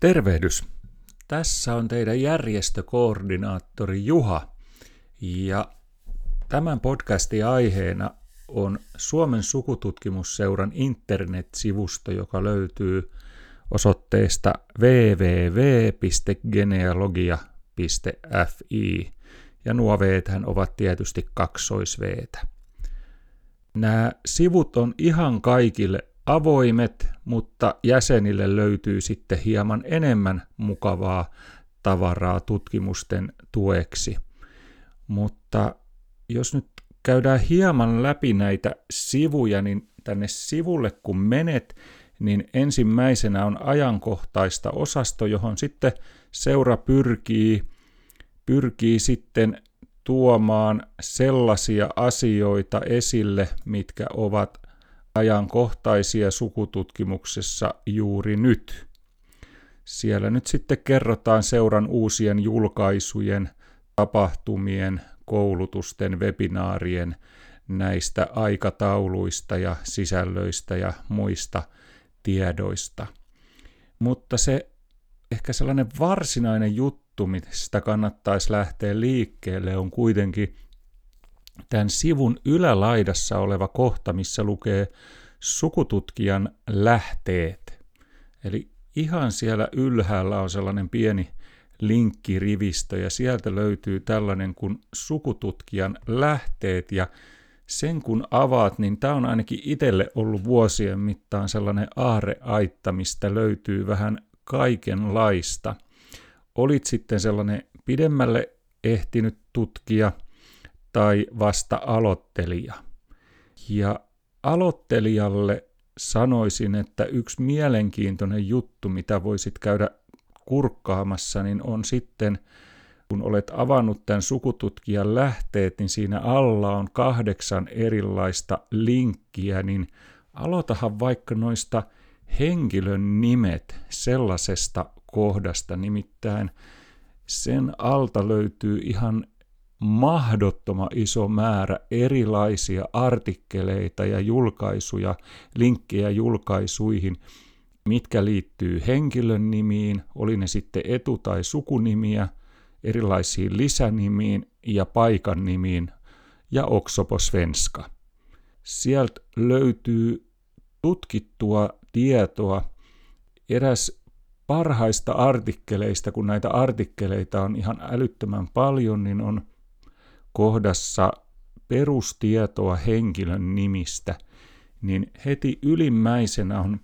Tervehdys. Tässä on teidän järjestökoordinaattori Juha. Ja tämän podcastin aiheena on Suomen sukututkimusseuran internetsivusto, joka löytyy osoitteesta www.genealogia.fi. Ja nuo v ovat tietysti kaksoisveetä. Nämä sivut on ihan kaikille avoimet, mutta jäsenille löytyy sitten hieman enemmän mukavaa tavaraa tutkimusten tueksi. Mutta jos nyt käydään hieman läpi näitä sivuja, niin tänne sivulle kun menet, niin ensimmäisenä on ajankohtaista osasto, johon sitten seura pyrkii, pyrkii sitten tuomaan sellaisia asioita esille, mitkä ovat ajankohtaisia sukututkimuksessa juuri nyt. Siellä nyt sitten kerrotaan seuran uusien julkaisujen, tapahtumien, koulutusten, webinaarien näistä aikatauluista ja sisällöistä ja muista tiedoista. Mutta se ehkä sellainen varsinainen juttu, mistä kannattaisi lähteä liikkeelle, on kuitenkin tämän sivun ylälaidassa oleva kohta, missä lukee sukututkijan lähteet. Eli ihan siellä ylhäällä on sellainen pieni linkkirivistö ja sieltä löytyy tällainen kuin sukututkijan lähteet ja sen kun avaat, niin tämä on ainakin itselle ollut vuosien mittaan sellainen aareaitta, mistä löytyy vähän kaikenlaista. Olit sitten sellainen pidemmälle ehtinyt tutkija tai vasta aloittelija. Ja aloittelijalle sanoisin, että yksi mielenkiintoinen juttu, mitä voisit käydä kurkkaamassa, niin on sitten, kun olet avannut tämän sukututkijan lähteet, niin siinä alla on kahdeksan erilaista linkkiä, niin aloitahan vaikka noista henkilön nimet sellaisesta kohdasta, nimittäin sen alta löytyy ihan mahdottoman iso määrä erilaisia artikkeleita ja julkaisuja, linkkejä julkaisuihin, mitkä liittyy henkilön nimiin, oli ne sitten etu- tai sukunimiä, erilaisiin lisänimiin ja paikan nimiin ja oksoposvenska. Sieltä löytyy tutkittua tietoa. Eräs parhaista artikkeleista, kun näitä artikkeleita on ihan älyttömän paljon, niin on kohdassa perustietoa henkilön nimistä, niin heti ylimmäisenä on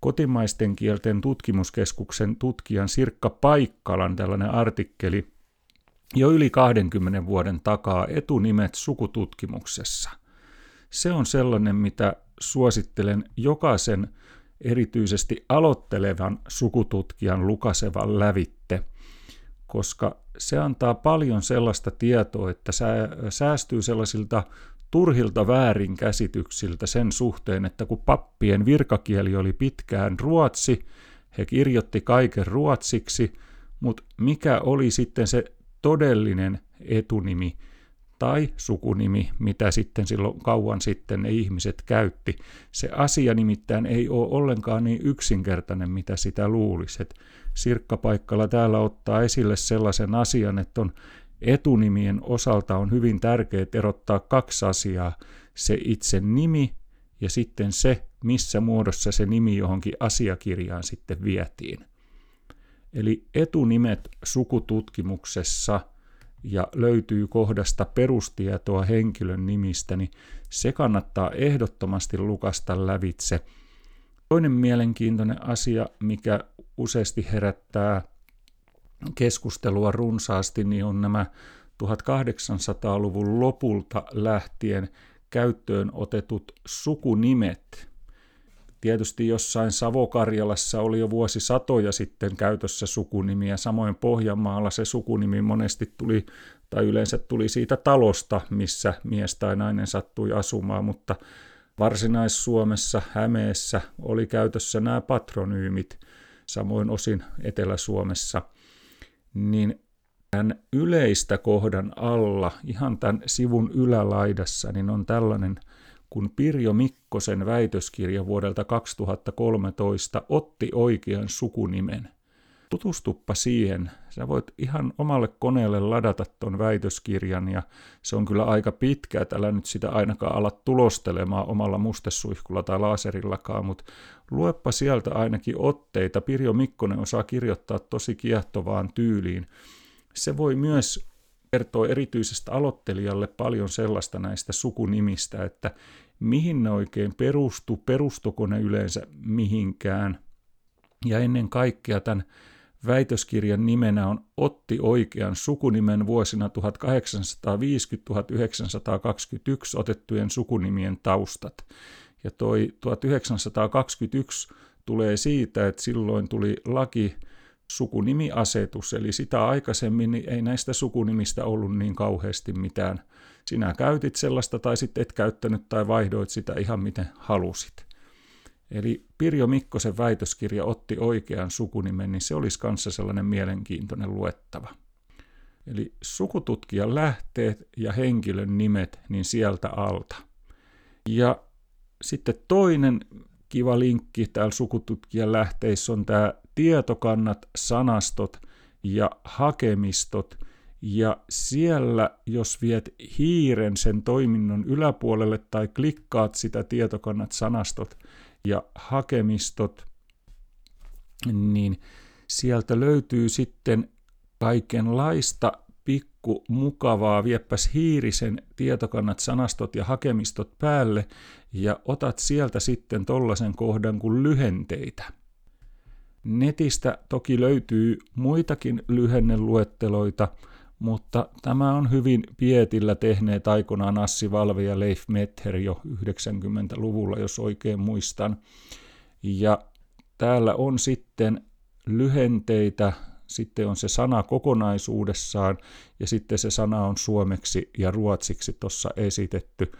kotimaisten kielten tutkimuskeskuksen tutkijan Sirkka Paikkalan tällainen artikkeli jo yli 20 vuoden takaa etunimet sukututkimuksessa. Se on sellainen, mitä suosittelen jokaisen erityisesti aloittelevan sukututkijan lukasevan lävitte, koska se antaa paljon sellaista tietoa, että säästyy sellaisilta turhilta väärinkäsityksiltä sen suhteen, että kun pappien virkakieli oli pitkään ruotsi, he kirjoitti kaiken ruotsiksi, mutta mikä oli sitten se todellinen etunimi tai sukunimi, mitä sitten silloin kauan sitten ne ihmiset käytti. Se asia nimittäin ei ole ollenkaan niin yksinkertainen, mitä sitä luulisi. Sirkka Paikkala täällä ottaa esille sellaisen asian, että on etunimien osalta on hyvin tärkeää erottaa kaksi asiaa. Se itse nimi ja sitten se, missä muodossa se nimi johonkin asiakirjaan sitten vietiin. Eli etunimet sukututkimuksessa ja löytyy kohdasta perustietoa henkilön nimistä, niin se kannattaa ehdottomasti lukasta lävitse. Toinen mielenkiintoinen asia, mikä useasti herättää keskustelua runsaasti, niin on nämä 1800-luvun lopulta lähtien käyttöön otetut sukunimet. Tietysti jossain Savokarjalassa oli jo vuosi satoja sitten käytössä sukunimiä, samoin Pohjanmaalla se sukunimi monesti tuli, tai yleensä tuli siitä talosta, missä mies tai nainen sattui asumaan, mutta Varsinais-Suomessa, Hämeessä oli käytössä nämä patronyymit, samoin osin Etelä-Suomessa – niin tämän yleistä kohdan alla, ihan tämän sivun ylälaidassa, niin on tällainen kun Pirjo Mikkosen väitöskirja vuodelta 2013 otti oikean sukunimen. Tutustuppa siihen. Sä voit ihan omalle koneelle ladata ton väitöskirjan ja se on kyllä aika pitkä, että älä nyt sitä ainakaan ala tulostelemaan omalla mustesuihkulla tai laaserillakaan, mutta luepa sieltä ainakin otteita. Pirjo Mikkonen osaa kirjoittaa tosi kiehtovaan tyyliin. Se voi myös kertoo erityisestä aloittelijalle paljon sellaista näistä sukunimistä, että mihin ne oikein perustu, perustuko ne yleensä mihinkään. Ja ennen kaikkea tämän väitöskirjan nimenä on Otti oikean sukunimen vuosina 1850-1921 otettujen sukunimien taustat. Ja toi 1921 tulee siitä, että silloin tuli laki sukunimiasetus, eli sitä aikaisemmin niin ei näistä sukunimistä ollut niin kauheasti mitään. Sinä käytit sellaista tai sitten et käyttänyt tai vaihdoit sitä ihan miten halusit. Eli Pirjo Mikkosen väitöskirja otti oikean sukunimen, niin se olisi kanssa sellainen mielenkiintoinen luettava. Eli sukututkijan lähteet ja henkilön nimet, niin sieltä alta. Ja sitten toinen kiva linkki täällä sukututkijan lähteissä on tämä tietokannat, sanastot ja hakemistot. Ja siellä, jos viet hiiren sen toiminnon yläpuolelle tai klikkaat sitä tietokannat, sanastot ja hakemistot, niin sieltä löytyy sitten kaikenlaista pikku mukavaa, vieppäs hiirisen tietokannat, sanastot ja hakemistot päälle ja otat sieltä sitten tollasen kohdan kuin lyhenteitä. Netistä toki löytyy muitakin lyhenneluetteloita, mutta tämä on hyvin pietillä tehneet aikoinaan Assi Valve ja Leif Mether jo 90-luvulla, jos oikein muistan. Ja täällä on sitten lyhenteitä, sitten on se sana kokonaisuudessaan ja sitten se sana on suomeksi ja ruotsiksi tuossa esitetty.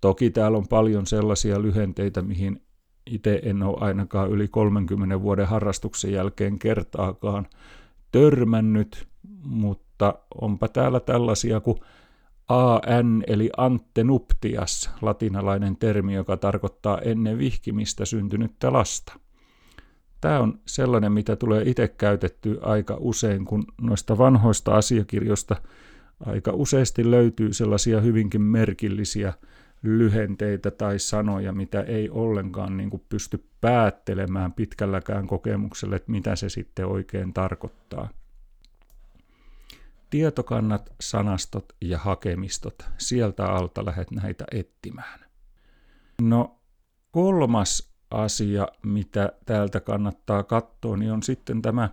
Toki täällä on paljon sellaisia lyhenteitä, mihin itse en ole ainakaan yli 30 vuoden harrastuksen jälkeen kertaakaan törmännyt, mutta onpa täällä tällaisia kuin AN eli antenuptias, latinalainen termi, joka tarkoittaa ennen vihkimistä syntynyttä lasta. Tämä on sellainen, mitä tulee itse käytetty aika usein, kun noista vanhoista asiakirjoista aika useasti löytyy sellaisia hyvinkin merkillisiä lyhenteitä tai sanoja, mitä ei ollenkaan niin kuin pysty päättelemään pitkälläkään kokemuksella, että mitä se sitten oikein tarkoittaa. Tietokannat, sanastot ja hakemistot, sieltä alta lähdet näitä etsimään. No kolmas asia, mitä täältä kannattaa katsoa, niin on sitten tämä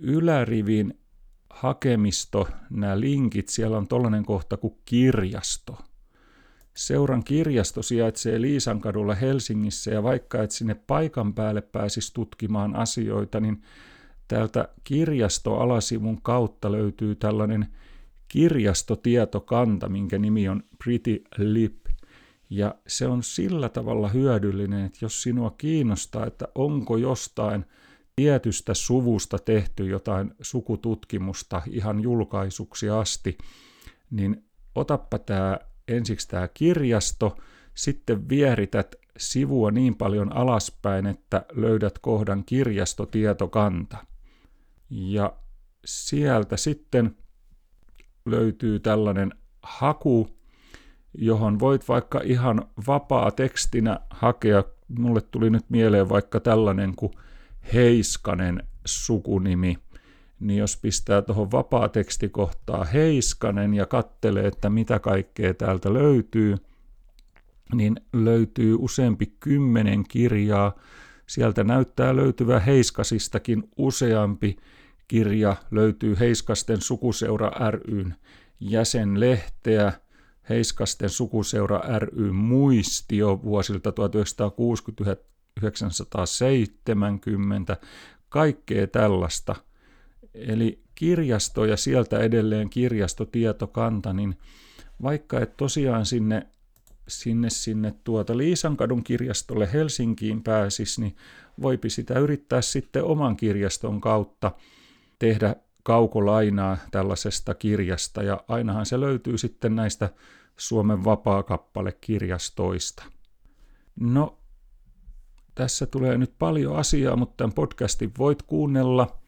ylärivin hakemisto, nämä linkit, siellä on tollainen kohta kuin kirjasto – Seuran kirjasto sijaitsee Liisankadulla Helsingissä ja vaikka et sinne paikan päälle pääsisi tutkimaan asioita, niin täältä kirjastoalasivun kautta löytyy tällainen kirjastotietokanta, minkä nimi on Pretty Lip. Ja se on sillä tavalla hyödyllinen, että jos sinua kiinnostaa, että onko jostain tietystä suvusta tehty jotain sukututkimusta ihan julkaisuksi asti, niin otappa tämä ensiksi tämä kirjasto, sitten vierität sivua niin paljon alaspäin, että löydät kohdan kirjastotietokanta. Ja sieltä sitten löytyy tällainen haku, johon voit vaikka ihan vapaa tekstinä hakea. Mulle tuli nyt mieleen vaikka tällainen kuin Heiskanen sukunimi – niin jos pistää tuohon vapaatekstikohtaa Heiskanen ja kattelee, että mitä kaikkea täältä löytyy, niin löytyy useampi kymmenen kirjaa. Sieltä näyttää löytyvä Heiskasistakin useampi kirja. Löytyy Heiskasten sukuseura ryn jäsenlehteä, Heiskasten sukuseura ry muistio vuosilta 1960-1970, kaikkea tällaista – eli kirjasto ja sieltä edelleen kirjastotietokanta, niin vaikka et tosiaan sinne, sinne, sinne tuota Liisankadun kirjastolle Helsinkiin pääsisi, niin voipi sitä yrittää sitten oman kirjaston kautta tehdä kaukolainaa tällaisesta kirjasta, ja ainahan se löytyy sitten näistä Suomen vapaa-kappale kirjastoista. No, tässä tulee nyt paljon asiaa, mutta tämän podcastin voit kuunnella.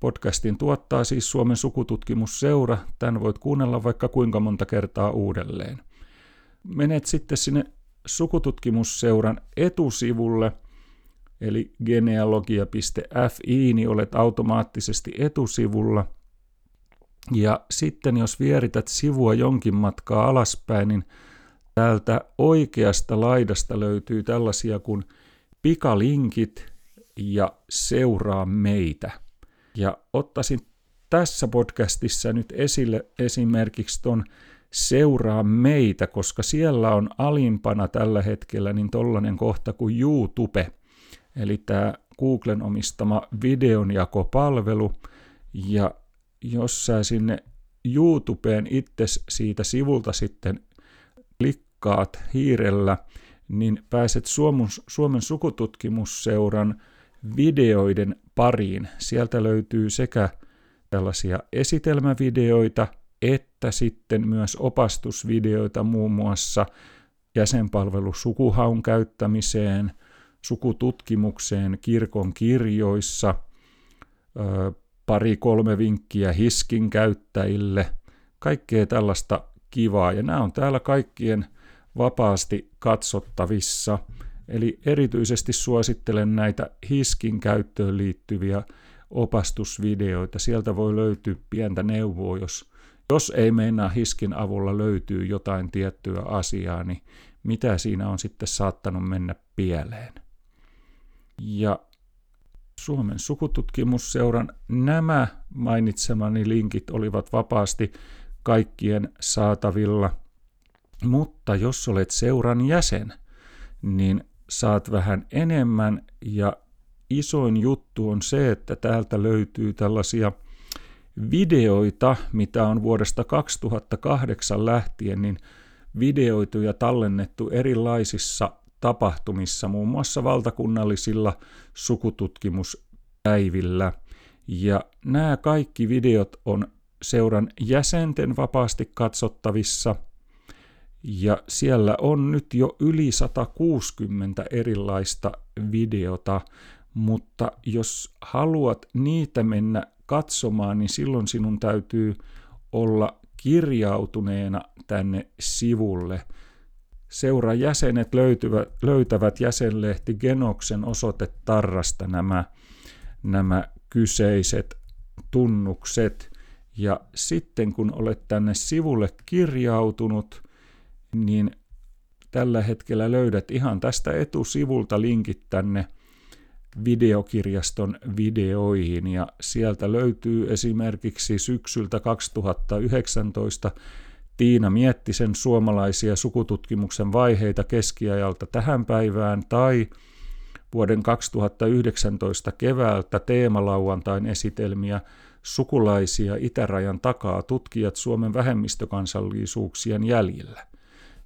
Podcastin tuottaa siis Suomen sukututkimusseura. Tämän voit kuunnella vaikka kuinka monta kertaa uudelleen. Menet sitten sinne sukututkimusseuran etusivulle, eli genealogia.fi, niin olet automaattisesti etusivulla. Ja sitten jos vierität sivua jonkin matkaa alaspäin, niin täältä oikeasta laidasta löytyy tällaisia kuin pikalinkit ja seuraa meitä. Ja ottaisin tässä podcastissa nyt esille esimerkiksi ton seuraa meitä, koska siellä on alimpana tällä hetkellä niin tollanen kohta kuin YouTube, eli tämä Googlen omistama videonjakopalvelu, ja jos sä sinne YouTubeen itse siitä sivulta sitten klikkaat hiirellä, niin pääset Suomen, Suomen sukututkimusseuran videoiden pariin. Sieltä löytyy sekä tällaisia esitelmävideoita, että sitten myös opastusvideoita muun muassa jäsenpalvelu sukuhaun käyttämiseen, sukututkimukseen kirkon kirjoissa, pari-kolme vinkkiä hiskin käyttäjille, kaikkea tällaista kivaa. Ja nämä on täällä kaikkien vapaasti katsottavissa. Eli erityisesti suosittelen näitä hiskin käyttöön liittyviä opastusvideoita. Sieltä voi löytyä pientä neuvoa, jos, jos ei meinaa hiskin avulla löytyy jotain tiettyä asiaa, niin mitä siinä on sitten saattanut mennä pieleen. Ja Suomen sukututkimusseuran nämä mainitsemani linkit olivat vapaasti kaikkien saatavilla – mutta jos olet seuran jäsen, niin saat vähän enemmän ja isoin juttu on se, että täältä löytyy tällaisia videoita, mitä on vuodesta 2008 lähtien, niin videoitu ja tallennettu erilaisissa tapahtumissa, muun muassa valtakunnallisilla sukututkimuspäivillä. Ja nämä kaikki videot on seuran jäsenten vapaasti katsottavissa – ja siellä on nyt jo yli 160 erilaista videota, mutta jos haluat niitä mennä katsomaan, niin silloin sinun täytyy olla kirjautuneena tänne sivulle. Seurajäsenet löytyvät, löytävät jäsenlehti Genoksen osoitetarrasta nämä, nämä kyseiset tunnukset. Ja sitten kun olet tänne sivulle kirjautunut, niin tällä hetkellä löydät ihan tästä etusivulta linkit tänne videokirjaston videoihin ja sieltä löytyy esimerkiksi syksyltä 2019 Tiina Miettisen suomalaisia sukututkimuksen vaiheita keskiajalta tähän päivään tai vuoden 2019 keväältä teemalauantain esitelmiä sukulaisia itärajan takaa tutkijat Suomen vähemmistökansallisuuksien jäljillä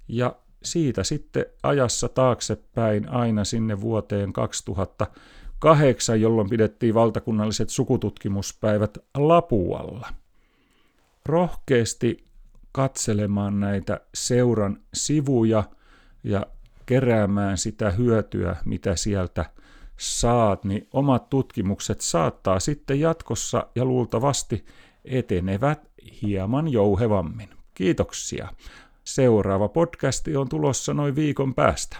ja siitä sitten ajassa taaksepäin aina sinne vuoteen 2008, jolloin pidettiin valtakunnalliset sukututkimuspäivät Lapualla. Rohkeasti katselemaan näitä seuran sivuja ja keräämään sitä hyötyä, mitä sieltä saat, niin omat tutkimukset saattaa sitten jatkossa ja luultavasti etenevät hieman jouhevammin. Kiitoksia. Seuraava podcasti on tulossa noin viikon päästä.